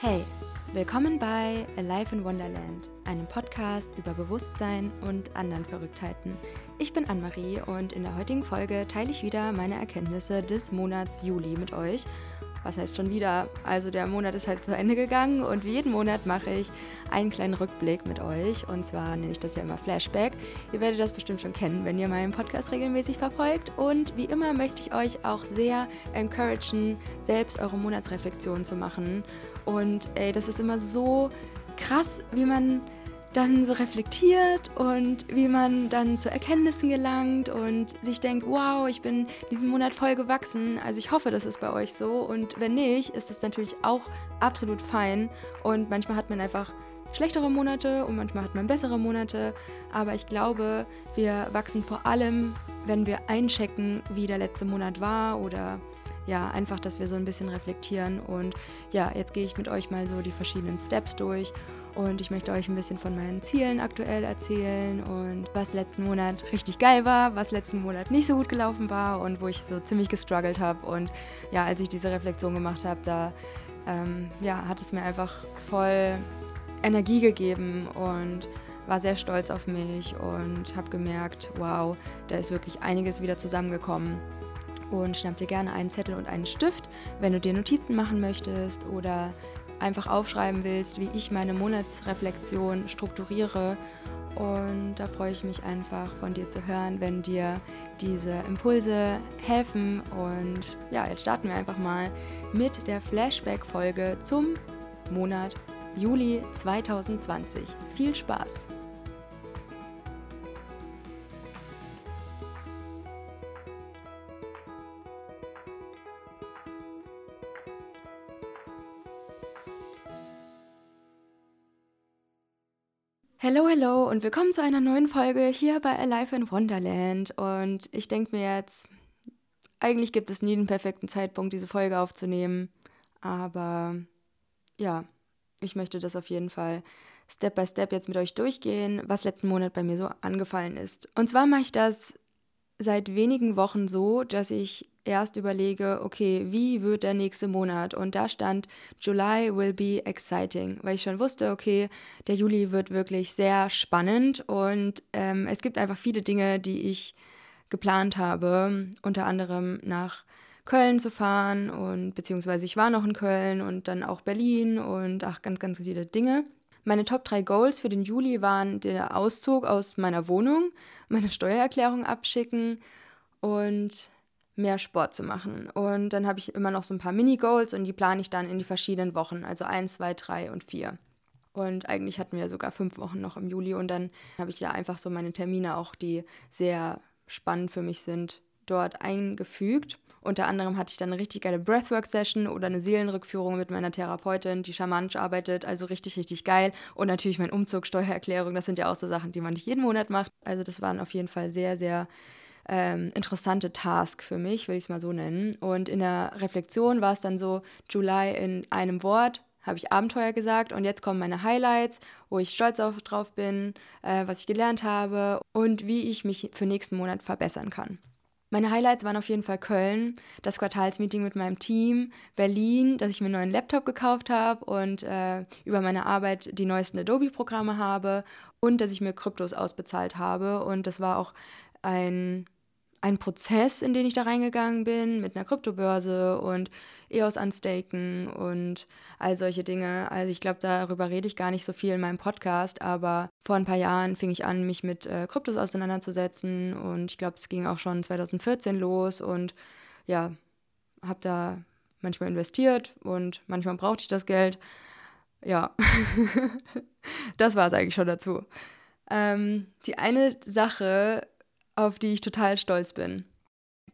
Hey, willkommen bei Alive in Wonderland, einem Podcast über Bewusstsein und anderen Verrücktheiten. Ich bin Anne-Marie und in der heutigen Folge teile ich wieder meine Erkenntnisse des Monats Juli mit euch was heißt schon wieder? Also der Monat ist halt zu Ende gegangen und wie jeden Monat mache ich einen kleinen Rückblick mit euch. Und zwar nenne ich das ja immer Flashback. Ihr werdet das bestimmt schon kennen, wenn ihr meinen Podcast regelmäßig verfolgt. Und wie immer möchte ich euch auch sehr encouragen, selbst eure Monatsreflexion zu machen. Und ey, das ist immer so krass, wie man dann so reflektiert und wie man dann zu Erkenntnissen gelangt und sich denkt, wow, ich bin diesen Monat voll gewachsen. Also ich hoffe, das ist bei euch so. Und wenn nicht, ist es natürlich auch absolut fein. Und manchmal hat man einfach schlechtere Monate und manchmal hat man bessere Monate, aber ich glaube, wir wachsen vor allem, wenn wir einchecken, wie der letzte Monat war oder ja, einfach, dass wir so ein bisschen reflektieren und ja, jetzt gehe ich mit euch mal so die verschiedenen Steps durch und ich möchte euch ein bisschen von meinen Zielen aktuell erzählen und was letzten Monat richtig geil war, was letzten Monat nicht so gut gelaufen war und wo ich so ziemlich gestruggelt habe. Und ja, als ich diese Reflexion gemacht habe, da ähm, ja, hat es mir einfach voll Energie gegeben und war sehr stolz auf mich und habe gemerkt, wow, da ist wirklich einiges wieder zusammengekommen. Und schnapp dir gerne einen Zettel und einen Stift, wenn du dir Notizen machen möchtest oder einfach aufschreiben willst, wie ich meine Monatsreflexion strukturiere. Und da freue ich mich einfach von dir zu hören, wenn dir diese Impulse helfen. Und ja, jetzt starten wir einfach mal mit der Flashback-Folge zum Monat Juli 2020. Viel Spaß! Hallo, hallo und willkommen zu einer neuen Folge hier bei Alive in Wonderland. Und ich denke mir jetzt, eigentlich gibt es nie den perfekten Zeitpunkt, diese Folge aufzunehmen. Aber ja, ich möchte das auf jeden Fall Step by Step jetzt mit euch durchgehen, was letzten Monat bei mir so angefallen ist. Und zwar mache ich das seit wenigen Wochen so, dass ich erst überlege, okay, wie wird der nächste Monat? Und da stand, July will be exciting, weil ich schon wusste, okay, der Juli wird wirklich sehr spannend und ähm, es gibt einfach viele Dinge, die ich geplant habe, unter anderem nach Köln zu fahren und beziehungsweise ich war noch in Köln und dann auch Berlin und ach, ganz, ganz viele Dinge. Meine Top 3 Goals für den Juli waren der Auszug aus meiner Wohnung, meine Steuererklärung abschicken und mehr Sport zu machen. Und dann habe ich immer noch so ein paar Mini-Goals und die plane ich dann in die verschiedenen Wochen, also 1, 2, 3 und 4. Und eigentlich hatten wir sogar fünf Wochen noch im Juli und dann habe ich da einfach so meine Termine auch, die sehr spannend für mich sind, dort eingefügt. Unter anderem hatte ich dann eine richtig geile Breathwork-Session oder eine Seelenrückführung mit meiner Therapeutin, die schamanisch arbeitet, also richtig, richtig geil. Und natürlich mein Umzug, Steuererklärung, das sind ja auch so Sachen, die man nicht jeden Monat macht. Also das waren auf jeden Fall sehr, sehr ähm, interessante Task für mich, will ich es mal so nennen. Und in der Reflexion war es dann so, July in einem Wort, habe ich Abenteuer gesagt und jetzt kommen meine Highlights, wo ich stolz auf, drauf bin, äh, was ich gelernt habe und wie ich mich für nächsten Monat verbessern kann. Meine Highlights waren auf jeden Fall Köln, das Quartalsmeeting mit meinem Team, Berlin, dass ich mir einen neuen Laptop gekauft habe und äh, über meine Arbeit die neuesten Adobe-Programme habe und dass ich mir Kryptos ausbezahlt habe. Und das war auch ein ein Prozess, in den ich da reingegangen bin, mit einer Kryptobörse und EOS anstaken und all solche Dinge. Also ich glaube, darüber rede ich gar nicht so viel in meinem Podcast, aber vor ein paar Jahren fing ich an, mich mit äh, Kryptos auseinanderzusetzen und ich glaube, es ging auch schon 2014 los und ja, habe da manchmal investiert und manchmal brauchte ich das Geld. Ja, das war es eigentlich schon dazu. Ähm, die eine Sache, auf die ich total stolz bin.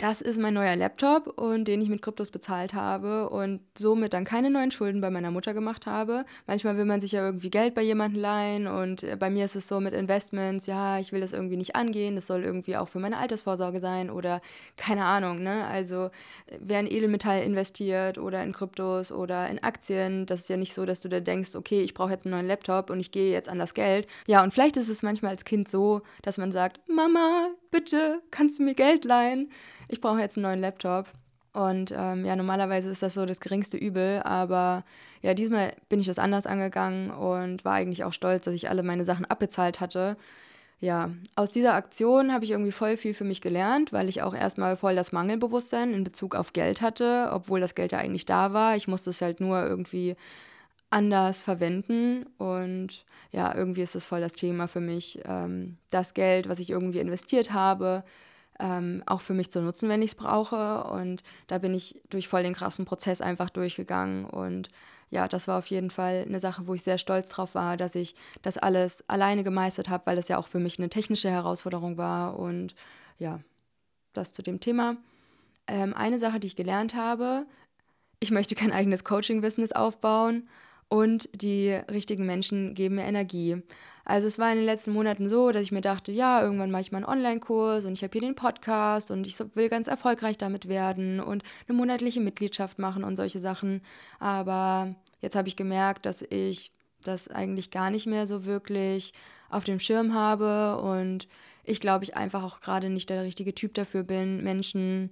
Das ist mein neuer Laptop und den ich mit Kryptos bezahlt habe und somit dann keine neuen Schulden bei meiner Mutter gemacht habe. Manchmal will man sich ja irgendwie Geld bei jemandem leihen und äh, bei mir ist es so mit Investments, ja, ich will das irgendwie nicht angehen, das soll irgendwie auch für meine Altersvorsorge sein oder keine Ahnung, ne? Also wer in Edelmetall investiert oder in Kryptos oder in Aktien, das ist ja nicht so, dass du da denkst, okay, ich brauche jetzt einen neuen Laptop und ich gehe jetzt an das Geld. Ja, und vielleicht ist es manchmal als Kind so, dass man sagt, Mama, bitte, kannst du mir Geld leihen? Ich brauche jetzt einen neuen Laptop. Und ähm, ja, normalerweise ist das so das geringste Übel, aber ja, diesmal bin ich das anders angegangen und war eigentlich auch stolz, dass ich alle meine Sachen abbezahlt hatte. Ja, aus dieser Aktion habe ich irgendwie voll viel für mich gelernt, weil ich auch erstmal voll das Mangelbewusstsein in Bezug auf Geld hatte, obwohl das Geld ja eigentlich da war. Ich musste es halt nur irgendwie anders verwenden und ja, irgendwie ist das voll das Thema für mich, ähm, das Geld, was ich irgendwie investiert habe, ähm, auch für mich zu nutzen, wenn ich es brauche. Und da bin ich durch voll den krassen Prozess einfach durchgegangen. Und ja, das war auf jeden Fall eine Sache, wo ich sehr stolz drauf war, dass ich das alles alleine gemeistert habe, weil das ja auch für mich eine technische Herausforderung war. Und ja, das zu dem Thema. Ähm, eine Sache, die ich gelernt habe, ich möchte kein eigenes Coaching-Business aufbauen und die richtigen Menschen geben mir Energie. Also es war in den letzten Monaten so, dass ich mir dachte, ja, irgendwann mache ich mal einen Online-Kurs und ich habe hier den Podcast und ich will ganz erfolgreich damit werden und eine monatliche Mitgliedschaft machen und solche Sachen. Aber jetzt habe ich gemerkt, dass ich das eigentlich gar nicht mehr so wirklich auf dem Schirm habe und ich glaube, ich einfach auch gerade nicht der richtige Typ dafür bin, Menschen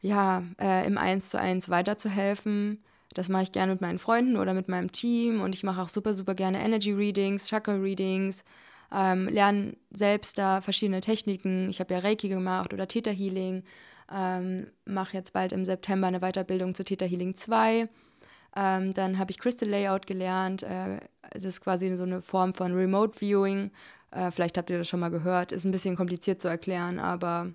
ja äh, im Eins zu eins weiterzuhelfen das mache ich gerne mit meinen Freunden oder mit meinem Team und ich mache auch super, super gerne Energy Readings, Chakra Readings, ähm, lerne selbst da verschiedene Techniken. Ich habe ja Reiki gemacht oder Theta Healing, ähm, mache jetzt bald im September eine Weiterbildung zu Theta Healing 2. Ähm, dann habe ich Crystal Layout gelernt. Äh, das ist quasi so eine Form von Remote Viewing. Äh, vielleicht habt ihr das schon mal gehört. Ist ein bisschen kompliziert zu erklären, aber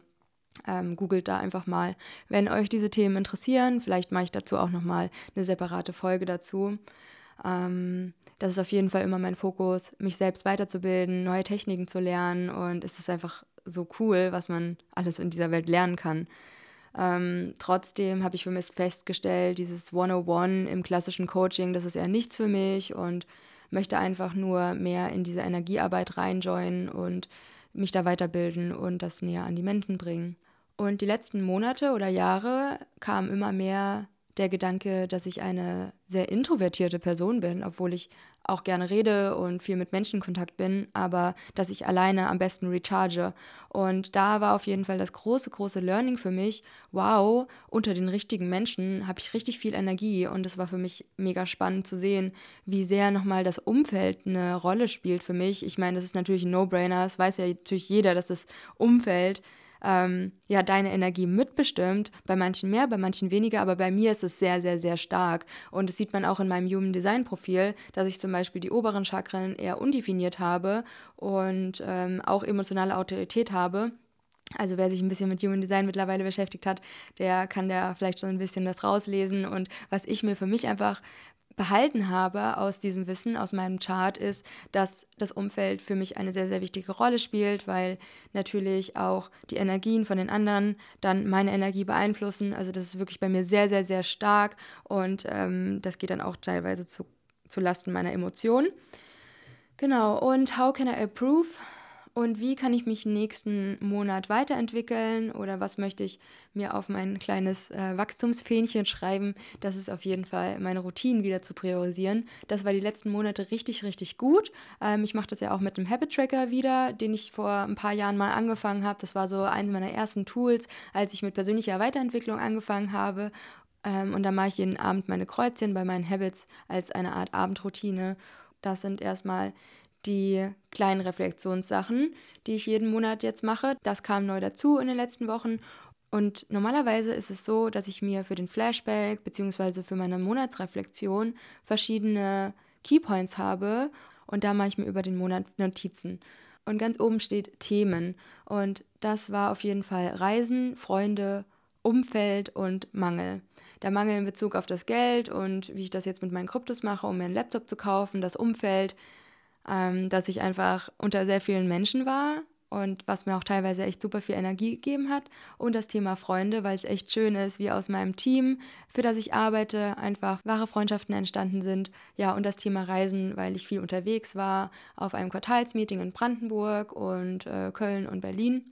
ähm, googelt da einfach mal, wenn euch diese Themen interessieren. Vielleicht mache ich dazu auch nochmal eine separate Folge dazu. Ähm, das ist auf jeden Fall immer mein Fokus, mich selbst weiterzubilden, neue Techniken zu lernen und es ist einfach so cool, was man alles in dieser Welt lernen kann. Ähm, trotzdem habe ich für mich festgestellt, dieses 101 im klassischen Coaching, das ist eher nichts für mich und möchte einfach nur mehr in diese Energiearbeit reinjoinen und mich da weiterbilden und das näher an die Menschen bringen. Und die letzten Monate oder Jahre kam immer mehr der Gedanke, dass ich eine sehr introvertierte Person bin, obwohl ich auch gerne rede und viel mit Menschen Kontakt bin, aber dass ich alleine am besten recharge. Und da war auf jeden Fall das große, große Learning für mich, wow, unter den richtigen Menschen habe ich richtig viel Energie und es war für mich mega spannend zu sehen, wie sehr nochmal das Umfeld eine Rolle spielt für mich. Ich meine, das ist natürlich ein No-Brainer, es weiß ja natürlich jeder, dass das Umfeld ähm, ja deine Energie mitbestimmt. Bei manchen mehr, bei manchen weniger, aber bei mir ist es sehr, sehr, sehr stark. Und das sieht man auch in meinem Human Design Profil, dass ich zum Beispiel die oberen Chakren eher undefiniert habe und ähm, auch emotionale Autorität habe. Also wer sich ein bisschen mit Human Design mittlerweile beschäftigt hat, der kann da vielleicht schon ein bisschen das rauslesen. Und was ich mir für mich einfach behalten habe aus diesem Wissen, aus meinem Chart, ist, dass das Umfeld für mich eine sehr, sehr wichtige Rolle spielt, weil natürlich auch die Energien von den anderen dann meine Energie beeinflussen. Also das ist wirklich bei mir sehr, sehr, sehr stark und ähm, das geht dann auch teilweise zu, zu Lasten meiner Emotionen. Genau, und how can I approve? Und wie kann ich mich nächsten Monat weiterentwickeln oder was möchte ich mir auf mein kleines äh, Wachstumsfähnchen schreiben. Das ist auf jeden Fall meine Routinen wieder zu priorisieren. Das war die letzten Monate richtig, richtig gut. Ähm, ich mache das ja auch mit dem Habit Tracker wieder, den ich vor ein paar Jahren mal angefangen habe. Das war so eines meiner ersten Tools, als ich mit persönlicher Weiterentwicklung angefangen habe. Ähm, und da mache ich jeden Abend meine Kreuzchen bei meinen Habits als eine Art Abendroutine. Das sind erstmal die kleinen Reflexionssachen, die ich jeden Monat jetzt mache. Das kam neu dazu in den letzten Wochen. Und normalerweise ist es so, dass ich mir für den Flashback bzw. für meine Monatsreflexion verschiedene Keypoints habe und da mache ich mir über den Monat Notizen. Und ganz oben steht Themen. Und das war auf jeden Fall Reisen, Freunde, Umfeld und Mangel. Der Mangel in Bezug auf das Geld und wie ich das jetzt mit meinen Kryptos mache, um mir einen Laptop zu kaufen, das Umfeld, ähm, dass ich einfach unter sehr vielen Menschen war und was mir auch teilweise echt super viel Energie gegeben hat. Und das Thema Freunde, weil es echt schön ist, wie aus meinem Team, für das ich arbeite, einfach wahre Freundschaften entstanden sind. Ja, und das Thema Reisen, weil ich viel unterwegs war, auf einem Quartalsmeeting in Brandenburg und äh, Köln und Berlin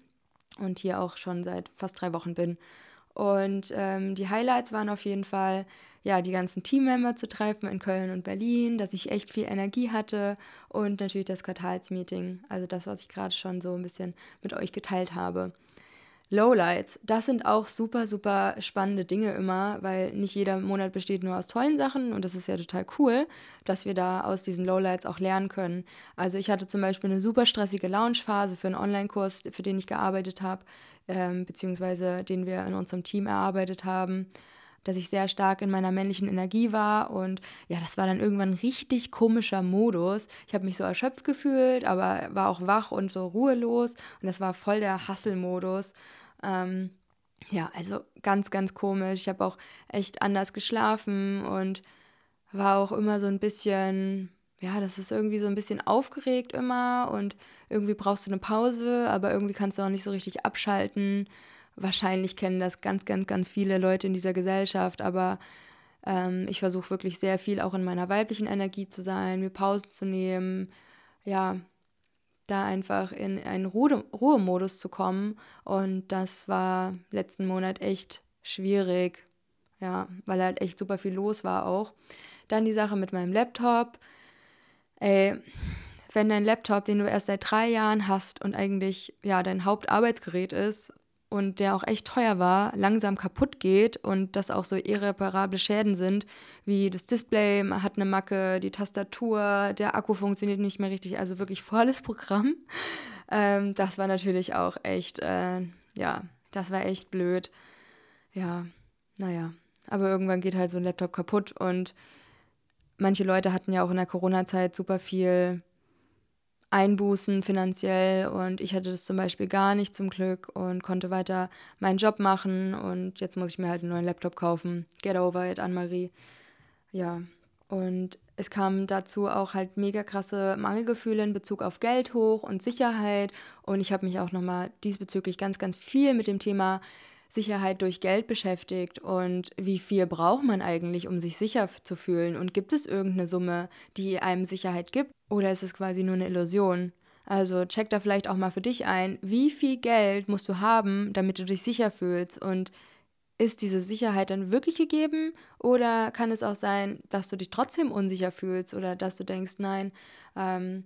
und hier auch schon seit fast drei Wochen bin. Und ähm, die Highlights waren auf jeden Fall, ja, die ganzen Teammember zu treffen in Köln und Berlin, dass ich echt viel Energie hatte und natürlich das Quartalsmeeting, also das, was ich gerade schon so ein bisschen mit euch geteilt habe. Lowlights, das sind auch super, super spannende Dinge immer, weil nicht jeder Monat besteht nur aus tollen Sachen und das ist ja total cool, dass wir da aus diesen Lowlights auch lernen können. Also ich hatte zum Beispiel eine super stressige Launchphase für einen Online-Kurs, für den ich gearbeitet habe, ähm, beziehungsweise den wir in unserem Team erarbeitet haben dass ich sehr stark in meiner männlichen Energie war und ja, das war dann irgendwann ein richtig komischer Modus. Ich habe mich so erschöpft gefühlt, aber war auch wach und so ruhelos und das war voll der Hustle-Modus. Ähm, ja, also ganz, ganz komisch. Ich habe auch echt anders geschlafen und war auch immer so ein bisschen, ja, das ist irgendwie so ein bisschen aufgeregt immer und irgendwie brauchst du eine Pause, aber irgendwie kannst du auch nicht so richtig abschalten wahrscheinlich kennen das ganz, ganz, ganz viele Leute in dieser Gesellschaft, aber ähm, ich versuche wirklich sehr viel auch in meiner weiblichen Energie zu sein, mir Pausen zu nehmen, ja, da einfach in einen Ruhe Ruhemodus zu kommen. Und das war letzten Monat echt schwierig, ja, weil halt echt super viel los war auch. Dann die Sache mit meinem Laptop. Ey, wenn dein Laptop, den du erst seit drei Jahren hast und eigentlich ja dein Hauptarbeitsgerät ist und der auch echt teuer war, langsam kaputt geht und das auch so irreparable Schäden sind, wie das Display hat eine Macke, die Tastatur, der Akku funktioniert nicht mehr richtig, also wirklich volles Programm. Ähm, das war natürlich auch echt, äh, ja, das war echt blöd. Ja, naja, aber irgendwann geht halt so ein Laptop kaputt und manche Leute hatten ja auch in der Corona-Zeit super viel Einbußen finanziell und ich hatte das zum Beispiel gar nicht zum Glück und konnte weiter meinen Job machen und jetzt muss ich mir halt einen neuen Laptop kaufen. Get over it, Anne-Marie. Ja, und es kamen dazu auch halt mega krasse Mangelgefühle in Bezug auf Geld hoch und Sicherheit und ich habe mich auch nochmal diesbezüglich ganz, ganz viel mit dem Thema Sicherheit durch Geld beschäftigt und wie viel braucht man eigentlich, um sich sicher zu fühlen? Und gibt es irgendeine Summe, die einem Sicherheit gibt? Oder ist es quasi nur eine Illusion? Also check da vielleicht auch mal für dich ein, wie viel Geld musst du haben, damit du dich sicher fühlst? Und ist diese Sicherheit dann wirklich gegeben? Oder kann es auch sein, dass du dich trotzdem unsicher fühlst oder dass du denkst, nein, ähm,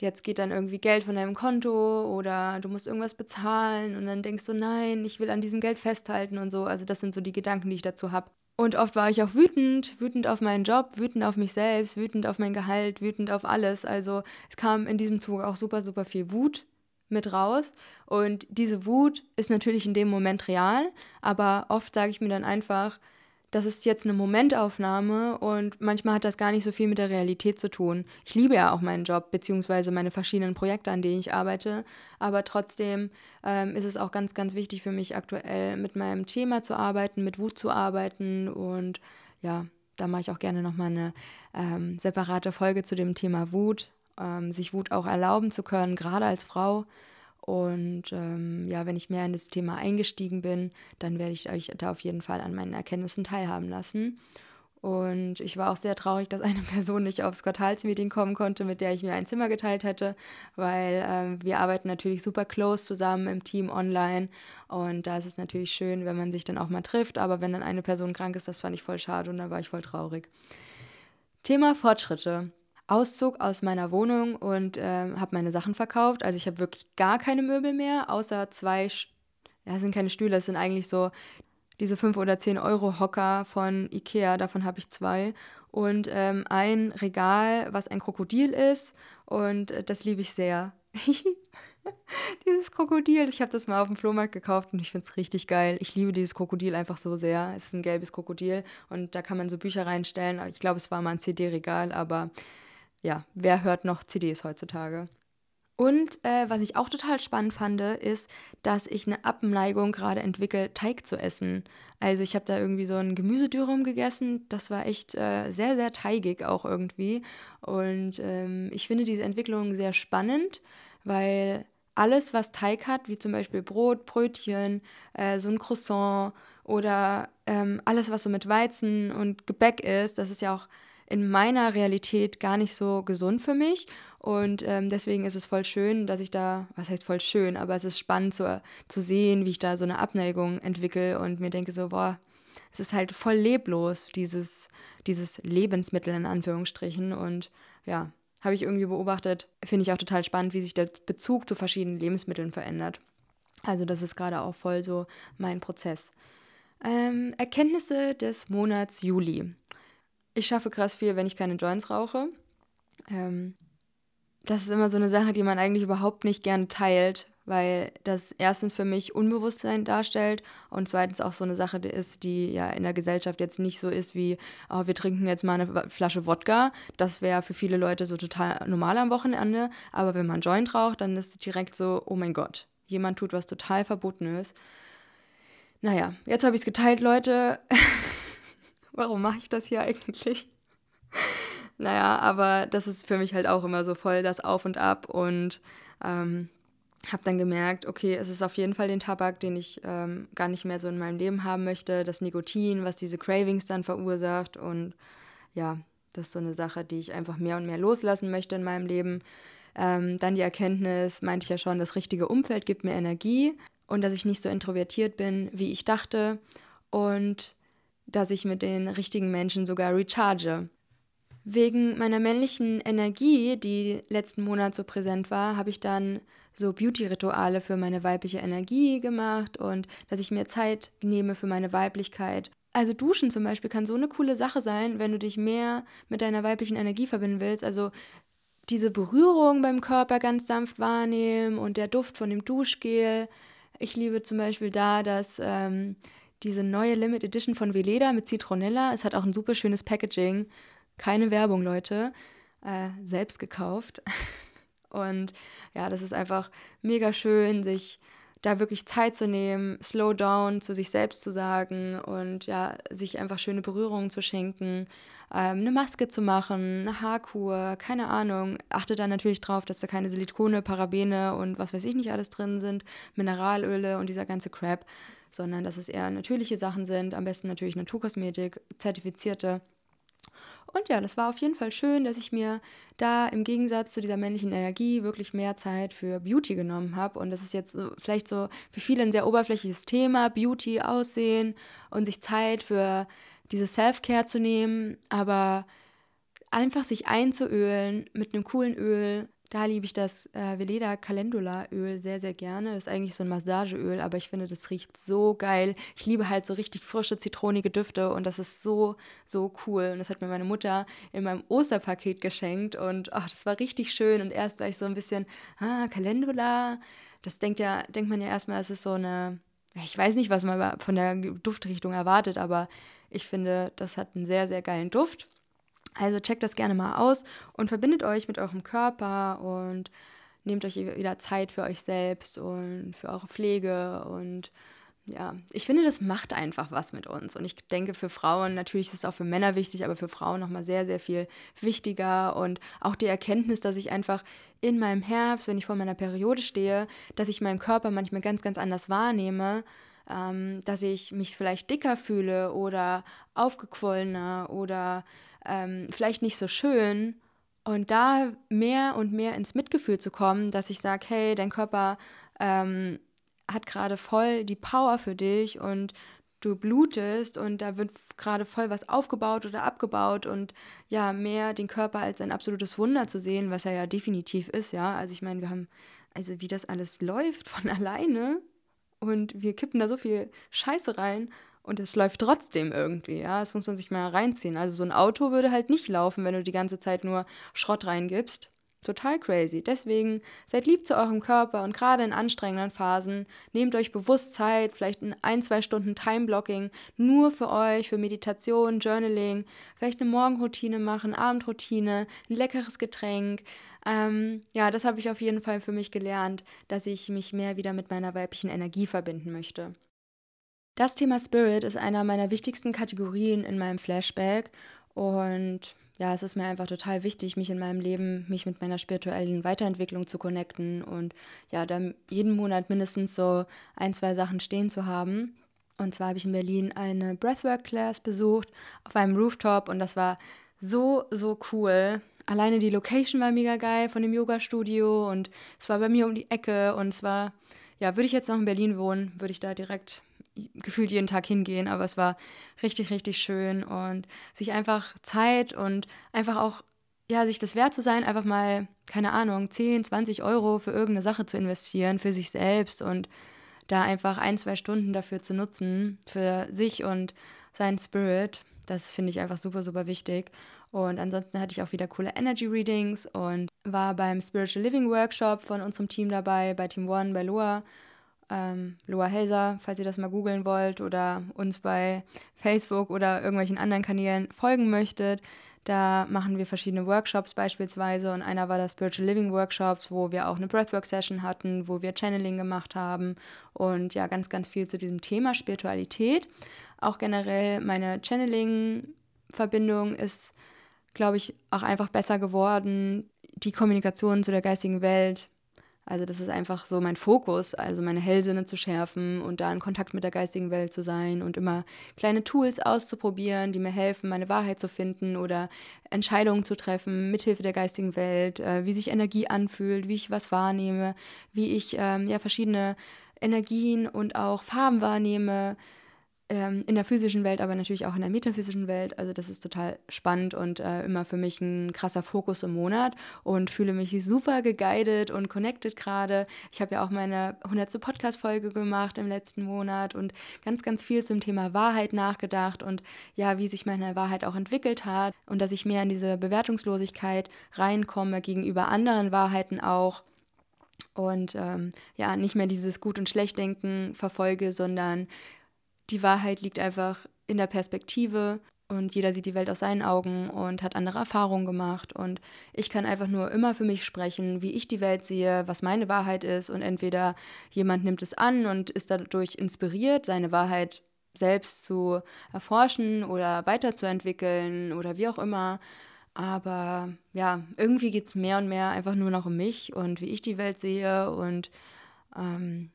jetzt geht dann irgendwie Geld von deinem Konto oder du musst irgendwas bezahlen und dann denkst du, nein, ich will an diesem Geld festhalten und so. Also das sind so die Gedanken, die ich dazu habe. Und oft war ich auch wütend, wütend auf meinen Job, wütend auf mich selbst, wütend auf mein Gehalt, wütend auf alles. Also es kam in diesem Zug auch super, super viel Wut mit raus. Und diese Wut ist natürlich in dem Moment real, aber oft sage ich mir dann einfach, das ist jetzt eine Momentaufnahme und manchmal hat das gar nicht so viel mit der Realität zu tun. Ich liebe ja auch meinen Job beziehungsweise meine verschiedenen Projekte, an denen ich arbeite, aber trotzdem ähm, ist es auch ganz, ganz wichtig für mich aktuell mit meinem Thema zu arbeiten, mit Wut zu arbeiten und ja, da mache ich auch gerne nochmal eine ähm, separate Folge zu dem Thema Wut, ähm, sich Wut auch erlauben zu können, gerade als Frau. Und ähm, ja, wenn ich mehr in das Thema eingestiegen bin, dann werde ich euch da auf jeden Fall an meinen Erkenntnissen teilhaben lassen. Und ich war auch sehr traurig, dass eine Person nicht aufs Quartalsmeeting kommen konnte, mit der ich mir ein Zimmer geteilt hätte, weil ähm, wir arbeiten natürlich super close zusammen im Team online. Und da ist es natürlich schön, wenn man sich dann auch mal trifft. Aber wenn dann eine Person krank ist, das fand ich voll schade und da war ich voll traurig. Thema Fortschritte. Auszug aus meiner Wohnung und äh, habe meine Sachen verkauft. Also ich habe wirklich gar keine Möbel mehr, außer zwei, ja, sind keine Stühle, es sind eigentlich so diese 5 oder 10 Euro Hocker von Ikea, davon habe ich zwei. Und ähm, ein Regal, was ein Krokodil ist und äh, das liebe ich sehr. dieses Krokodil, ich habe das mal auf dem Flohmarkt gekauft und ich finde es richtig geil. Ich liebe dieses Krokodil einfach so sehr. Es ist ein gelbes Krokodil und da kann man so Bücher reinstellen. Ich glaube, es war mal ein CD-Regal, aber ja, wer hört noch CDs heutzutage? Und äh, was ich auch total spannend fand, ist, dass ich eine Abneigung gerade entwickle, Teig zu essen. Also ich habe da irgendwie so ein Gemüsedürrum gegessen. Das war echt äh, sehr, sehr teigig auch irgendwie. Und ähm, ich finde diese Entwicklung sehr spannend, weil alles, was Teig hat, wie zum Beispiel Brot, Brötchen, äh, so ein Croissant oder ähm, alles, was so mit Weizen und Gebäck ist, das ist ja auch in meiner Realität gar nicht so gesund für mich. Und ähm, deswegen ist es voll schön, dass ich da, was heißt voll schön, aber es ist spannend zu, zu sehen, wie ich da so eine Abneigung entwickle und mir denke so, boah, es ist halt voll leblos, dieses, dieses Lebensmittel in Anführungsstrichen. Und ja, habe ich irgendwie beobachtet, finde ich auch total spannend, wie sich der Bezug zu verschiedenen Lebensmitteln verändert. Also das ist gerade auch voll so mein Prozess. Ähm, Erkenntnisse des Monats Juli. Ich schaffe krass viel, wenn ich keine Joints rauche. Ähm, das ist immer so eine Sache, die man eigentlich überhaupt nicht gerne teilt, weil das erstens für mich Unbewusstsein darstellt und zweitens auch so eine Sache ist, die ja in der Gesellschaft jetzt nicht so ist wie, oh, wir trinken jetzt mal eine Flasche Wodka. Das wäre für viele Leute so total normal am Wochenende, aber wenn man Joint raucht, dann ist es direkt so, oh mein Gott, jemand tut was total Verbotenes. Naja, jetzt habe ich es geteilt, Leute. Warum mache ich das hier eigentlich? naja, aber das ist für mich halt auch immer so voll das Auf und Ab und ähm, habe dann gemerkt, okay, es ist auf jeden Fall den Tabak, den ich ähm, gar nicht mehr so in meinem Leben haben möchte, das Nikotin, was diese Cravings dann verursacht und ja, das ist so eine Sache, die ich einfach mehr und mehr loslassen möchte in meinem Leben. Ähm, dann die Erkenntnis, meinte ich ja schon, das richtige Umfeld gibt mir Energie und dass ich nicht so introvertiert bin, wie ich dachte und dass ich mit den richtigen Menschen sogar recharge. Wegen meiner männlichen Energie, die letzten Monat so präsent war, habe ich dann so Beauty-Rituale für meine weibliche Energie gemacht und dass ich mir Zeit nehme für meine Weiblichkeit. Also Duschen zum Beispiel kann so eine coole Sache sein, wenn du dich mehr mit deiner weiblichen Energie verbinden willst. Also diese Berührung beim Körper ganz sanft wahrnehmen und der Duft von dem Duschgel. Ich liebe zum Beispiel da, dass ähm, diese neue Limit Edition von Veleda mit Zitronella, es hat auch ein super schönes Packaging. Keine Werbung, Leute. Äh, selbst gekauft. Und ja, das ist einfach mega schön, sich da wirklich Zeit zu nehmen, slow down zu sich selbst zu sagen und ja, sich einfach schöne Berührungen zu schenken, ähm, eine Maske zu machen, eine Haarkur, keine Ahnung. Achte da natürlich drauf, dass da keine Silikone, Parabene und was weiß ich nicht alles drin sind, Mineralöle und dieser ganze Crap, sondern dass es eher natürliche Sachen sind, am besten natürlich Naturkosmetik, zertifizierte. Und ja, das war auf jeden Fall schön, dass ich mir da im Gegensatz zu dieser männlichen Energie wirklich mehr Zeit für Beauty genommen habe. Und das ist jetzt vielleicht so für viele ein sehr oberflächliches Thema, Beauty, Aussehen und sich Zeit für diese Self-Care zu nehmen, aber einfach sich einzuölen mit einem coolen Öl, da liebe ich das äh, Veleda Calendula Öl sehr, sehr gerne. Das ist eigentlich so ein Massageöl, aber ich finde, das riecht so geil. Ich liebe halt so richtig frische, zitronige Düfte und das ist so, so cool. Und das hat mir meine Mutter in meinem Osterpaket geschenkt und ach, das war richtig schön. Und erst war ich so ein bisschen, ah, Calendula. Das denkt ja, denkt man ja erstmal, es ist so eine, ich weiß nicht, was man von der Duftrichtung erwartet, aber ich finde, das hat einen sehr, sehr geilen Duft. Also checkt das gerne mal aus und verbindet euch mit eurem Körper und nehmt euch wieder Zeit für euch selbst und für eure Pflege und ja, ich finde, das macht einfach was mit uns. Und ich denke, für Frauen, natürlich ist es auch für Männer wichtig, aber für Frauen nochmal sehr, sehr viel wichtiger. Und auch die Erkenntnis, dass ich einfach in meinem Herbst, wenn ich vor meiner Periode stehe, dass ich meinen Körper manchmal ganz, ganz anders wahrnehme, ähm, dass ich mich vielleicht dicker fühle oder aufgequollener oder ähm, vielleicht nicht so schön. Und da mehr und mehr ins Mitgefühl zu kommen, dass ich sage, hey, dein Körper ähm, hat gerade voll die Power für dich und du blutest und da wird gerade voll was aufgebaut oder abgebaut und ja, mehr den Körper als ein absolutes Wunder zu sehen, was er ja definitiv ist, ja. Also ich meine, wir haben, also wie das alles läuft von alleine und wir kippen da so viel Scheiße rein und es läuft trotzdem irgendwie, ja. Das muss man sich mal reinziehen. Also so ein Auto würde halt nicht laufen, wenn du die ganze Zeit nur Schrott reingibst. Total crazy. Deswegen seid lieb zu eurem Körper und gerade in anstrengenden Phasen nehmt euch bewusst Zeit, vielleicht in ein, zwei Stunden Timeblocking nur für euch, für Meditation, Journaling, vielleicht eine Morgenroutine machen, Abendroutine, ein leckeres Getränk. Ähm, ja, das habe ich auf jeden Fall für mich gelernt, dass ich mich mehr wieder mit meiner weiblichen Energie verbinden möchte. Das Thema Spirit ist einer meiner wichtigsten Kategorien in meinem Flashback und ja, es ist mir einfach total wichtig, mich in meinem Leben, mich mit meiner spirituellen Weiterentwicklung zu connecten und ja, dann jeden Monat mindestens so ein, zwei Sachen stehen zu haben. Und zwar habe ich in Berlin eine Breathwork-Class besucht auf einem Rooftop und das war so, so cool. Alleine die Location war mega geil von dem Yoga-Studio und es war bei mir um die Ecke und es war, ja, würde ich jetzt noch in Berlin wohnen, würde ich da direkt gefühlt jeden Tag hingehen, aber es war richtig, richtig schön und sich einfach Zeit und einfach auch, ja, sich das wert zu sein, einfach mal, keine Ahnung, 10, 20 Euro für irgendeine Sache zu investieren, für sich selbst und da einfach ein, zwei Stunden dafür zu nutzen, für sich und seinen Spirit, das finde ich einfach super, super wichtig. Und ansonsten hatte ich auch wieder coole Energy Readings und war beim Spiritual Living Workshop von unserem Team dabei, bei Team One, bei Loa. Ähm, Loa Helser, falls ihr das mal googeln wollt oder uns bei Facebook oder irgendwelchen anderen Kanälen folgen möchtet. Da machen wir verschiedene Workshops beispielsweise und einer war der Spiritual Living Workshops, wo wir auch eine Breathwork Session hatten, wo wir Channeling gemacht haben und ja, ganz, ganz viel zu diesem Thema Spiritualität. Auch generell meine Channeling-Verbindung ist, glaube ich, auch einfach besser geworden. Die Kommunikation zu der geistigen Welt also das ist einfach so mein Fokus, also meine Hellsinne zu schärfen und da in Kontakt mit der geistigen Welt zu sein und immer kleine Tools auszuprobieren, die mir helfen, meine Wahrheit zu finden oder Entscheidungen zu treffen mithilfe der geistigen Welt, äh, wie sich Energie anfühlt, wie ich was wahrnehme, wie ich ähm, ja verschiedene Energien und auch Farben wahrnehme ähm, in der physischen Welt, aber natürlich auch in der metaphysischen Welt. Also das ist total spannend und äh, immer für mich ein krasser Fokus im Monat und fühle mich super geguided und connected gerade. Ich habe ja auch meine 100. Podcast-Folge gemacht im letzten Monat und ganz, ganz viel zum Thema Wahrheit nachgedacht und ja, wie sich meine Wahrheit auch entwickelt hat und dass ich mehr in diese Bewertungslosigkeit reinkomme gegenüber anderen Wahrheiten auch und ähm, ja, nicht mehr dieses Gut- und Schlechtdenken verfolge, sondern die Wahrheit liegt einfach in der Perspektive und jeder sieht die Welt aus seinen Augen und hat andere Erfahrungen gemacht. Und ich kann einfach nur immer für mich sprechen, wie ich die Welt sehe, was meine Wahrheit ist. Und entweder jemand nimmt es an und ist dadurch inspiriert, seine Wahrheit selbst zu erforschen oder weiterzuentwickeln oder wie auch immer. Aber ja, irgendwie geht es mehr und mehr einfach nur noch um mich und wie ich die Welt sehe und ähm,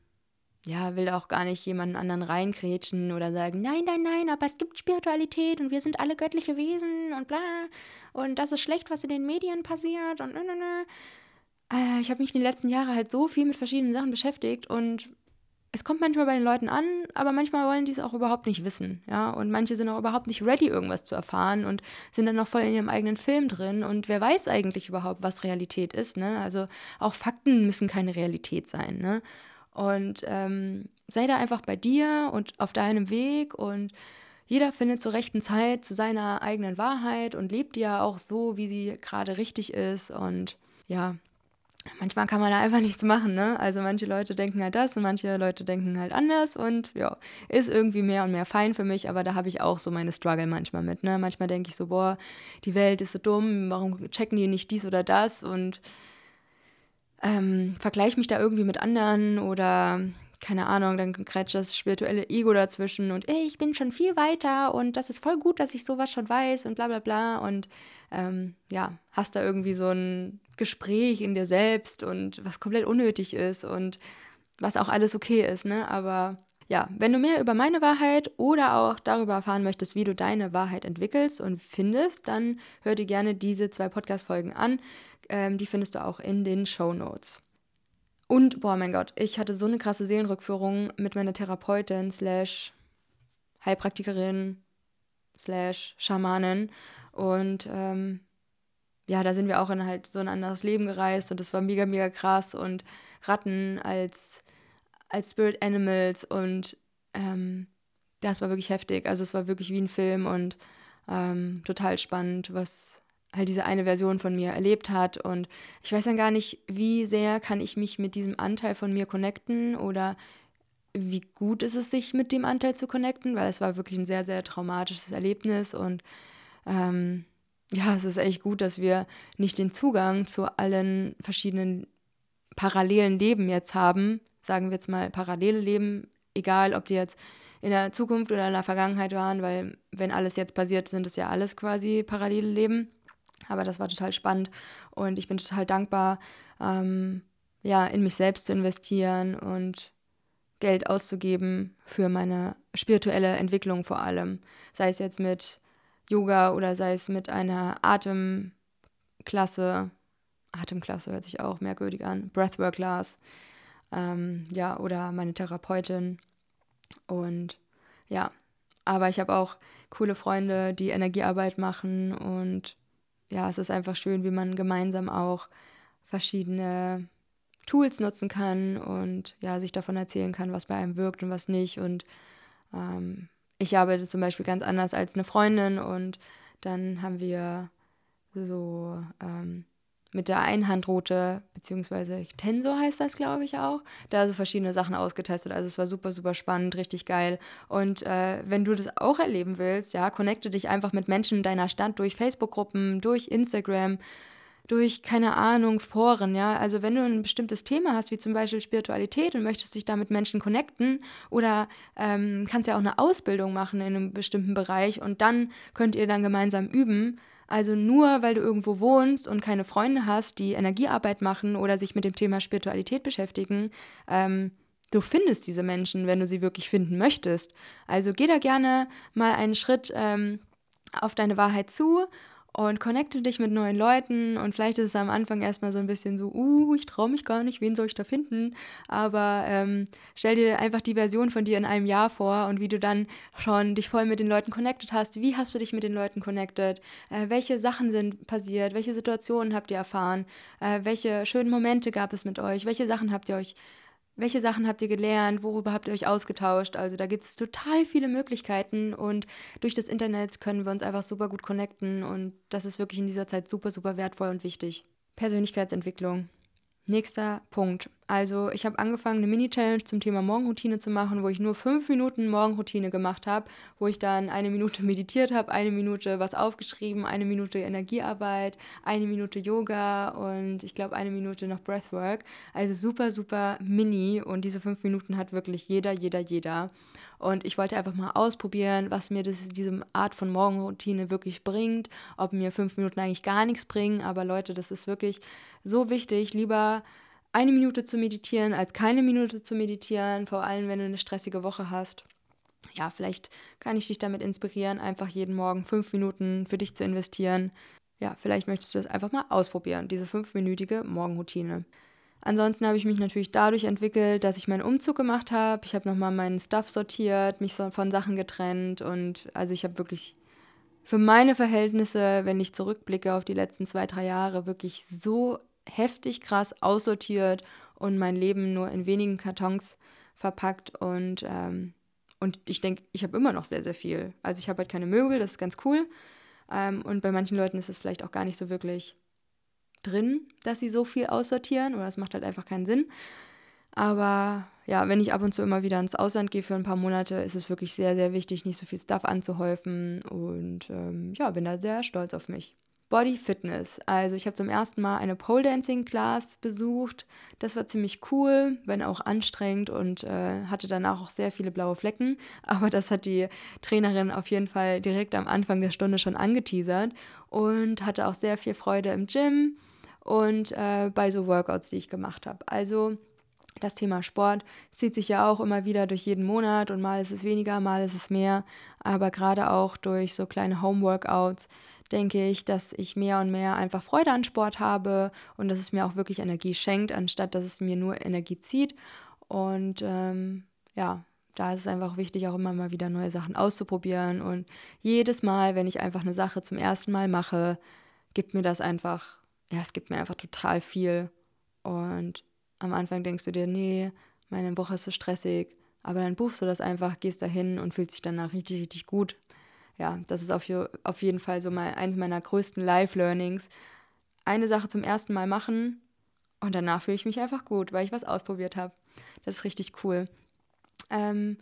ja, will auch gar nicht jemanden anderen reinkrätschen oder sagen, nein, nein, nein, aber es gibt Spiritualität und wir sind alle göttliche Wesen und bla. Und das ist schlecht, was in den Medien passiert und nö, nö, nö. Äh, ich habe mich in den letzten Jahren halt so viel mit verschiedenen Sachen beschäftigt und es kommt manchmal bei den Leuten an, aber manchmal wollen die es auch überhaupt nicht wissen, ja. Und manche sind auch überhaupt nicht ready, irgendwas zu erfahren und sind dann noch voll in ihrem eigenen Film drin. Und wer weiß eigentlich überhaupt, was Realität ist, ne? Also auch Fakten müssen keine Realität sein, ne? Und ähm, sei da einfach bei dir und auf deinem Weg und jeder findet zur rechten Zeit zu seiner eigenen Wahrheit und lebt ja auch so, wie sie gerade richtig ist. Und ja, manchmal kann man da einfach nichts machen, ne? Also manche Leute denken halt das und manche Leute denken halt anders und ja, ist irgendwie mehr und mehr fein für mich, aber da habe ich auch so meine Struggle manchmal mit, ne? Manchmal denke ich so, boah, die Welt ist so dumm, warum checken die nicht dies oder das und ähm, vergleiche mich da irgendwie mit anderen oder keine Ahnung, dann krätscht das spirituelle Ego dazwischen und ey, ich bin schon viel weiter und das ist voll gut, dass ich sowas schon weiß und bla bla bla und ähm, ja, hast da irgendwie so ein Gespräch in dir selbst und was komplett unnötig ist und was auch alles okay ist, ne? Aber ja, wenn du mehr über meine Wahrheit oder auch darüber erfahren möchtest, wie du deine Wahrheit entwickelst und findest, dann hör dir gerne diese zwei Podcast-Folgen an. Ähm, die findest du auch in den Show Notes. Und, boah, mein Gott, ich hatte so eine krasse Seelenrückführung mit meiner Therapeutin slash Heilpraktikerin slash Schamanin. Und ähm, ja, da sind wir auch in halt so ein anderes Leben gereist und das war mega, mega krass. Und Ratten als, als Spirit Animals und ähm, das war wirklich heftig. Also es war wirklich wie ein Film und ähm, total spannend, was, halt diese eine Version von mir erlebt hat. Und ich weiß dann gar nicht, wie sehr kann ich mich mit diesem Anteil von mir connecten oder wie gut ist es, sich mit dem Anteil zu connecten, weil es war wirklich ein sehr, sehr traumatisches Erlebnis und ähm, ja, es ist echt gut, dass wir nicht den Zugang zu allen verschiedenen parallelen Leben jetzt haben, sagen wir jetzt mal parallele Leben, egal ob die jetzt in der Zukunft oder in der Vergangenheit waren, weil wenn alles jetzt passiert, sind es ja alles quasi parallele Leben. Aber das war total spannend und ich bin total dankbar, ähm, ja, in mich selbst zu investieren und Geld auszugeben für meine spirituelle Entwicklung vor allem. Sei es jetzt mit Yoga oder sei es mit einer Atemklasse. Atemklasse hört sich auch merkwürdig an. Breathwork Class. Ähm, ja, oder meine Therapeutin. Und ja, aber ich habe auch coole Freunde, die Energiearbeit machen und ja, es ist einfach schön, wie man gemeinsam auch verschiedene Tools nutzen kann und ja, sich davon erzählen kann, was bei einem wirkt und was nicht. Und ähm, ich arbeite zum Beispiel ganz anders als eine Freundin und dann haben wir so ähm, mit der Einhandroute, beziehungsweise Tensor heißt das, glaube ich auch, da so verschiedene Sachen ausgetestet. Also es war super, super spannend, richtig geil. Und äh, wenn du das auch erleben willst, ja, connecte dich einfach mit Menschen in deiner Stadt durch Facebook-Gruppen, durch Instagram, durch, keine Ahnung, Foren, ja. Also wenn du ein bestimmtes Thema hast, wie zum Beispiel Spiritualität und möchtest dich da mit Menschen connecten oder ähm, kannst ja auch eine Ausbildung machen in einem bestimmten Bereich und dann könnt ihr dann gemeinsam üben. Also nur weil du irgendwo wohnst und keine Freunde hast, die Energiearbeit machen oder sich mit dem Thema Spiritualität beschäftigen, ähm, du findest diese Menschen, wenn du sie wirklich finden möchtest. Also geh da gerne mal einen Schritt ähm, auf deine Wahrheit zu und connecte dich mit neuen Leuten und vielleicht ist es am Anfang erstmal so ein bisschen so, uh, ich traue mich gar nicht, wen soll ich da finden? Aber ähm, stell dir einfach die Version von dir in einem Jahr vor und wie du dann schon dich voll mit den Leuten connected hast. Wie hast du dich mit den Leuten connected? Äh, welche Sachen sind passiert? Welche Situationen habt ihr erfahren? Äh, welche schönen Momente gab es mit euch? Welche Sachen habt ihr euch welche Sachen habt ihr gelernt, worüber habt ihr euch ausgetauscht. Also da gibt es total viele Möglichkeiten und durch das Internet können wir uns einfach super gut connecten und das ist wirklich in dieser Zeit super, super wertvoll und wichtig. Persönlichkeitsentwicklung. Nächster Punkt. Also ich habe angefangen, eine Mini-Challenge zum Thema Morgenroutine zu machen, wo ich nur fünf Minuten Morgenroutine gemacht habe, wo ich dann eine Minute meditiert habe, eine Minute was aufgeschrieben, eine Minute Energiearbeit, eine Minute Yoga und ich glaube eine Minute noch Breathwork. Also super, super mini und diese fünf Minuten hat wirklich jeder, jeder, jeder. Und ich wollte einfach mal ausprobieren, was mir das, diese Art von Morgenroutine wirklich bringt, ob mir fünf Minuten eigentlich gar nichts bringen. Aber Leute, das ist wirklich so wichtig. Lieber eine Minute zu meditieren, als keine Minute zu meditieren, vor allem wenn du eine stressige Woche hast. Ja, vielleicht kann ich dich damit inspirieren, einfach jeden Morgen fünf Minuten für dich zu investieren. Ja, vielleicht möchtest du das einfach mal ausprobieren, diese fünfminütige Morgenroutine. Ansonsten habe ich mich natürlich dadurch entwickelt, dass ich meinen Umzug gemacht habe. Ich habe nochmal meinen Stuff sortiert, mich von Sachen getrennt und also ich habe wirklich für meine Verhältnisse, wenn ich zurückblicke auf die letzten zwei, drei Jahre, wirklich so heftig krass aussortiert und mein Leben nur in wenigen Kartons verpackt und, ähm, und ich denke, ich habe immer noch sehr, sehr viel. Also ich habe halt keine Möbel, das ist ganz cool. Ähm, und bei manchen Leuten ist es vielleicht auch gar nicht so wirklich drin, dass sie so viel aussortieren oder es macht halt einfach keinen Sinn. Aber ja, wenn ich ab und zu immer wieder ins Ausland gehe für ein paar Monate, ist es wirklich sehr, sehr wichtig, nicht so viel Stuff anzuhäufen. Und ähm, ja, bin da sehr stolz auf mich. Body Fitness. Also ich habe zum ersten Mal eine Pole Dancing Class besucht. Das war ziemlich cool, wenn auch anstrengend und äh, hatte danach auch sehr viele blaue Flecken. Aber das hat die Trainerin auf jeden Fall direkt am Anfang der Stunde schon angeteasert und hatte auch sehr viel Freude im Gym und äh, bei so Workouts, die ich gemacht habe. Also das Thema Sport zieht sich ja auch immer wieder durch jeden Monat und mal ist es weniger, mal ist es mehr. Aber gerade auch durch so kleine Home-Workouts denke ich, dass ich mehr und mehr einfach Freude an Sport habe und dass es mir auch wirklich Energie schenkt, anstatt dass es mir nur Energie zieht. Und ähm, ja, da ist es einfach wichtig, auch immer mal wieder neue Sachen auszuprobieren. Und jedes Mal, wenn ich einfach eine Sache zum ersten Mal mache, gibt mir das einfach, ja, es gibt mir einfach total viel. Und am Anfang denkst du dir, nee, meine Woche ist so stressig. Aber dann buchst du das einfach, gehst dahin und fühlst dich danach richtig, richtig gut ja, das ist auf, auf jeden Fall so mal eins meiner größten Life-Learnings. Eine Sache zum ersten Mal machen und danach fühle ich mich einfach gut, weil ich was ausprobiert habe. Das ist richtig cool. Ähm,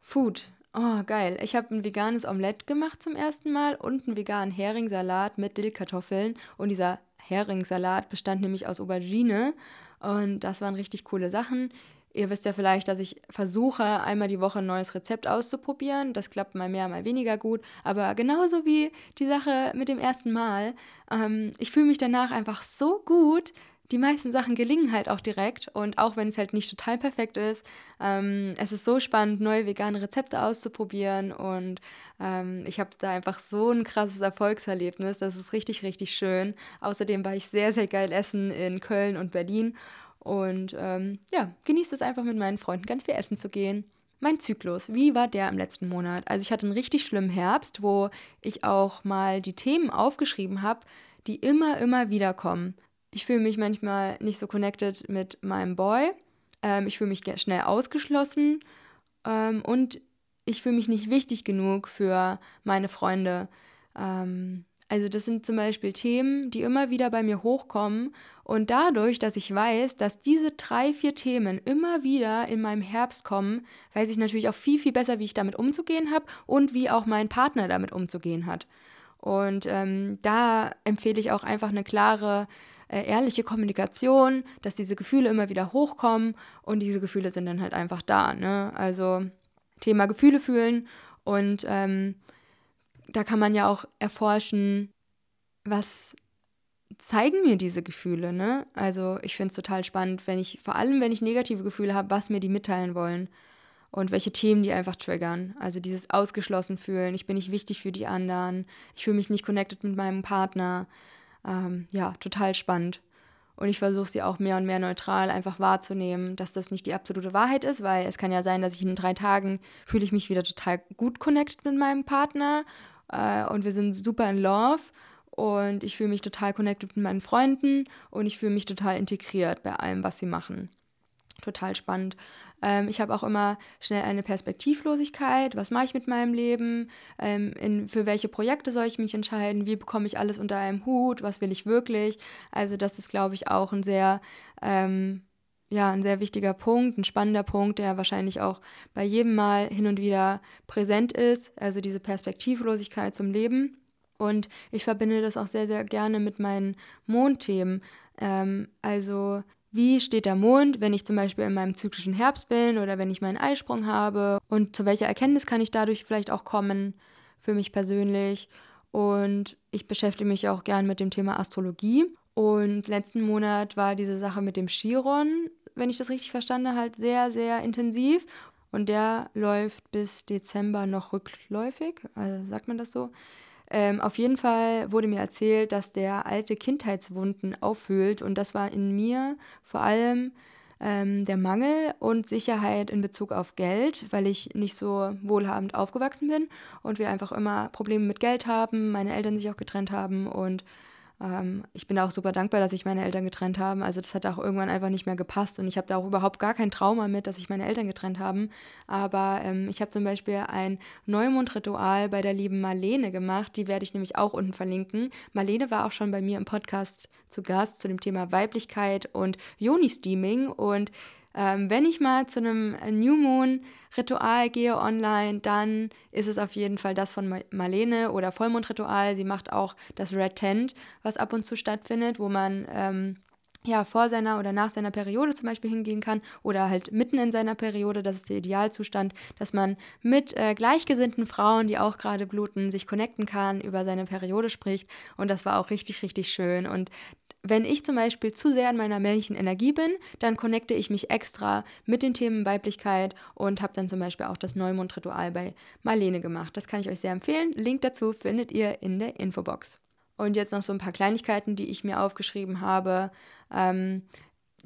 Food. Oh, geil. Ich habe ein veganes Omelett gemacht zum ersten Mal und einen veganen Heringssalat mit Dillkartoffeln. Und dieser Heringssalat bestand nämlich aus Aubergine. Und das waren richtig coole Sachen. Ihr wisst ja vielleicht, dass ich versuche, einmal die Woche ein neues Rezept auszuprobieren. Das klappt mal mehr, mal weniger gut. Aber genauso wie die Sache mit dem ersten Mal, ähm, ich fühle mich danach einfach so gut. Die meisten Sachen gelingen halt auch direkt. Und auch wenn es halt nicht total perfekt ist, ähm, es ist so spannend, neue vegane Rezepte auszuprobieren. Und ähm, ich habe da einfach so ein krasses Erfolgserlebnis. Das ist richtig, richtig schön. Außerdem war ich sehr, sehr geil essen in Köln und Berlin. Und ähm, ja, genieße es einfach mit meinen Freunden ganz viel essen zu gehen. Mein Zyklus, wie war der im letzten Monat? Also ich hatte einen richtig schlimmen Herbst, wo ich auch mal die Themen aufgeschrieben habe, die immer, immer wieder kommen. ich fühle mich manchmal nicht so connected mit meinem Boy. Ähm, ich fühle mich schnell ausgeschlossen ähm, und ich fühle mich nicht wichtig genug für meine Freunde. Ähm, also das sind zum Beispiel Themen, die immer wieder bei mir hochkommen. Und dadurch, dass ich weiß, dass diese drei, vier Themen immer wieder in meinem Herbst kommen, weiß ich natürlich auch viel, viel besser, wie ich damit umzugehen habe und wie auch mein Partner damit umzugehen hat. Und ähm, da empfehle ich auch einfach eine klare, äh, ehrliche Kommunikation, dass diese Gefühle immer wieder hochkommen und diese Gefühle sind dann halt einfach da. Ne? Also Thema Gefühle fühlen und ähm, da kann man ja auch erforschen, was zeigen mir diese Gefühle, ne? Also ich finde es total spannend, wenn ich, vor allem wenn ich negative Gefühle habe, was mir die mitteilen wollen und welche Themen die einfach triggern. Also dieses ausgeschlossen fühlen, ich bin nicht wichtig für die anderen, ich fühle mich nicht connected mit meinem Partner. Ähm, ja, total spannend. Und ich versuche sie auch mehr und mehr neutral einfach wahrzunehmen, dass das nicht die absolute Wahrheit ist, weil es kann ja sein, dass ich in drei Tagen fühle ich mich wieder total gut connected mit meinem Partner äh, und wir sind super in Love und ich fühle mich total connected mit meinen Freunden und ich fühle mich total integriert bei allem, was sie machen. Total spannend. Ähm, ich habe auch immer schnell eine Perspektivlosigkeit. Was mache ich mit meinem Leben? Ähm, in, für welche Projekte soll ich mich entscheiden? Wie bekomme ich alles unter einem Hut? Was will ich wirklich? Also das ist, glaube ich, auch ein sehr ähm, ja, ein sehr wichtiger Punkt, ein spannender Punkt, der wahrscheinlich auch bei jedem Mal hin und wieder präsent ist, also diese Perspektivlosigkeit zum Leben. Und ich verbinde das auch sehr, sehr gerne mit meinen Mondthemen. Ähm, also wie steht der Mond, wenn ich zum Beispiel in meinem zyklischen Herbst bin oder wenn ich meinen Eisprung habe und zu welcher Erkenntnis kann ich dadurch vielleicht auch kommen für mich persönlich. Und ich beschäftige mich auch gern mit dem Thema Astrologie. Und letzten Monat war diese Sache mit dem Chiron wenn ich das richtig verstanden halt sehr, sehr intensiv. Und der läuft bis Dezember noch rückläufig, also sagt man das so. Ähm, auf jeden Fall wurde mir erzählt, dass der alte Kindheitswunden auffühlt und das war in mir vor allem ähm, der Mangel und Sicherheit in Bezug auf Geld, weil ich nicht so wohlhabend aufgewachsen bin und wir einfach immer Probleme mit Geld haben, meine Eltern sich auch getrennt haben und ähm, ich bin auch super dankbar, dass sich meine Eltern getrennt haben. Also das hat auch irgendwann einfach nicht mehr gepasst und ich habe da auch überhaupt gar kein Trauma mit, dass sich meine Eltern getrennt haben. Aber ähm, ich habe zum Beispiel ein Neumondritual bei der lieben Marlene gemacht. Die werde ich nämlich auch unten verlinken. Marlene war auch schon bei mir im Podcast zu Gast zu dem Thema Weiblichkeit und Joni-Steaming und ähm, wenn ich mal zu einem New Moon Ritual gehe online, dann ist es auf jeden Fall das von Marlene oder Vollmond-Ritual. Sie macht auch das Red Tent, was ab und zu stattfindet, wo man ähm, ja, vor seiner oder nach seiner Periode zum Beispiel hingehen kann oder halt mitten in seiner Periode, das ist der Idealzustand, dass man mit äh, gleichgesinnten Frauen, die auch gerade bluten, sich connecten kann, über seine Periode spricht. Und das war auch richtig, richtig schön. Und wenn ich zum Beispiel zu sehr in meiner männlichen Energie bin, dann connecte ich mich extra mit den Themen Weiblichkeit und habe dann zum Beispiel auch das Neumondritual bei Marlene gemacht. Das kann ich euch sehr empfehlen. Link dazu findet ihr in der Infobox. Und jetzt noch so ein paar Kleinigkeiten, die ich mir aufgeschrieben habe. Ähm,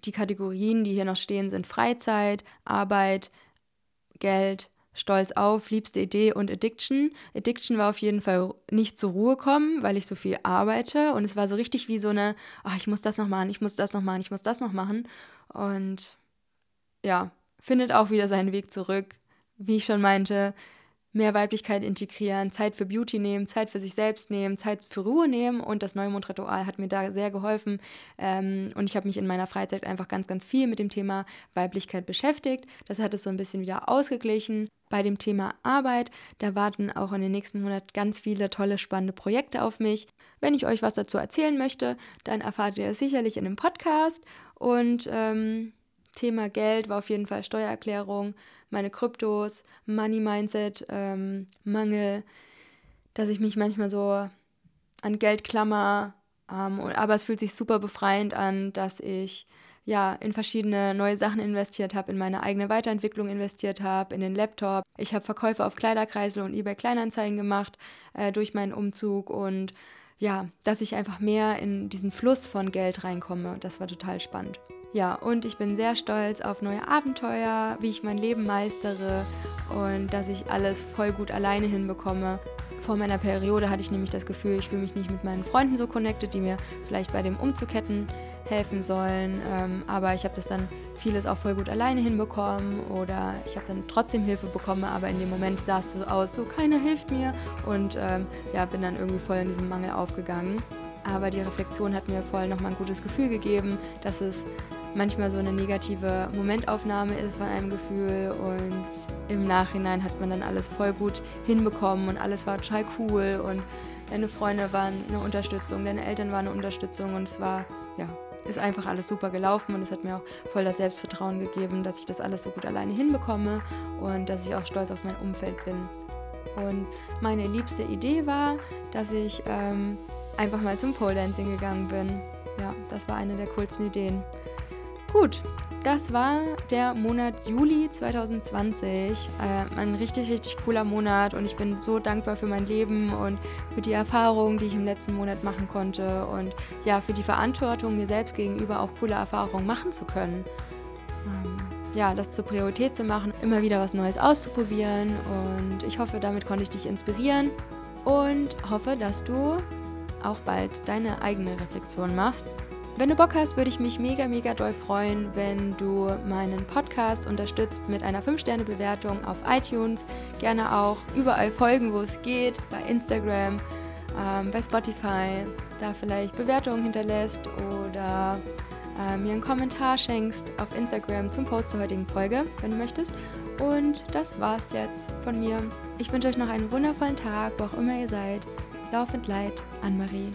die Kategorien, die hier noch stehen, sind Freizeit, Arbeit, Geld, Stolz auf, liebste Idee und Addiction. Addiction war auf jeden Fall nicht zur Ruhe kommen, weil ich so viel arbeite und es war so richtig wie so eine, oh, ich muss das noch machen, ich muss das noch machen, ich muss das noch machen und ja, findet auch wieder seinen Weg zurück. Wie ich schon meinte, mehr Weiblichkeit integrieren, Zeit für Beauty nehmen, Zeit für sich selbst nehmen, Zeit für Ruhe nehmen und das Neumondritual hat mir da sehr geholfen ähm, und ich habe mich in meiner Freizeit einfach ganz, ganz viel mit dem Thema Weiblichkeit beschäftigt. Das hat es so ein bisschen wieder ausgeglichen. Bei dem Thema Arbeit, da warten auch in den nächsten Monaten ganz viele tolle, spannende Projekte auf mich. Wenn ich euch was dazu erzählen möchte, dann erfahrt ihr es sicherlich in einem Podcast und ähm, Thema Geld war auf jeden Fall Steuererklärung, meine Kryptos, Money Mindset, ähm, Mangel, dass ich mich manchmal so an Geld klammer. Ähm, aber es fühlt sich super befreiend an, dass ich ja in verschiedene neue Sachen investiert habe, in meine eigene Weiterentwicklung investiert habe, in den Laptop. Ich habe Verkäufe auf Kleiderkreisel und eBay Kleinanzeigen gemacht äh, durch meinen Umzug und ja, dass ich einfach mehr in diesen Fluss von Geld reinkomme. Das war total spannend. Ja, und ich bin sehr stolz auf neue Abenteuer, wie ich mein Leben meistere und dass ich alles voll gut alleine hinbekomme. Vor meiner Periode hatte ich nämlich das Gefühl, ich fühle mich nicht mit meinen Freunden so connected, die mir vielleicht bei dem Umzug hätten helfen sollen. Ähm, aber ich habe das dann vieles auch voll gut alleine hinbekommen oder ich habe dann trotzdem Hilfe bekommen, aber in dem Moment sah es so aus, so keiner hilft mir und ähm, ja, bin dann irgendwie voll in diesem Mangel aufgegangen. Aber die Reflexion hat mir voll nochmal ein gutes Gefühl gegeben, dass es manchmal so eine negative Momentaufnahme ist von einem Gefühl und im Nachhinein hat man dann alles voll gut hinbekommen und alles war total cool und deine Freunde waren eine Unterstützung, deine Eltern waren eine Unterstützung und es war, ja, ist einfach alles super gelaufen und es hat mir auch voll das Selbstvertrauen gegeben, dass ich das alles so gut alleine hinbekomme und dass ich auch stolz auf mein Umfeld bin. Und meine liebste Idee war, dass ich ähm, einfach mal zum Pole Dancing gegangen bin. Ja, das war eine der coolsten Ideen. Gut, das war der Monat Juli 2020. Äh, ein richtig, richtig cooler Monat und ich bin so dankbar für mein Leben und für die Erfahrungen, die ich im letzten Monat machen konnte und ja, für die Verantwortung mir selbst gegenüber auch coole Erfahrungen machen zu können. Ähm, ja, das zur Priorität zu machen, immer wieder was Neues auszuprobieren und ich hoffe, damit konnte ich dich inspirieren und hoffe, dass du auch bald deine eigene Reflexion machst wenn du Bock hast, würde ich mich mega, mega doll freuen, wenn du meinen Podcast unterstützt mit einer 5-Sterne-Bewertung auf iTunes. Gerne auch überall folgen, wo es geht, bei Instagram, ähm, bei Spotify, da vielleicht Bewertungen hinterlässt oder äh, mir einen Kommentar schenkst auf Instagram zum Post zur heutigen Folge, wenn du möchtest. Und das war's jetzt von mir. Ich wünsche euch noch einen wundervollen Tag, wo auch immer ihr seid. Laufend Leid, Anne-Marie.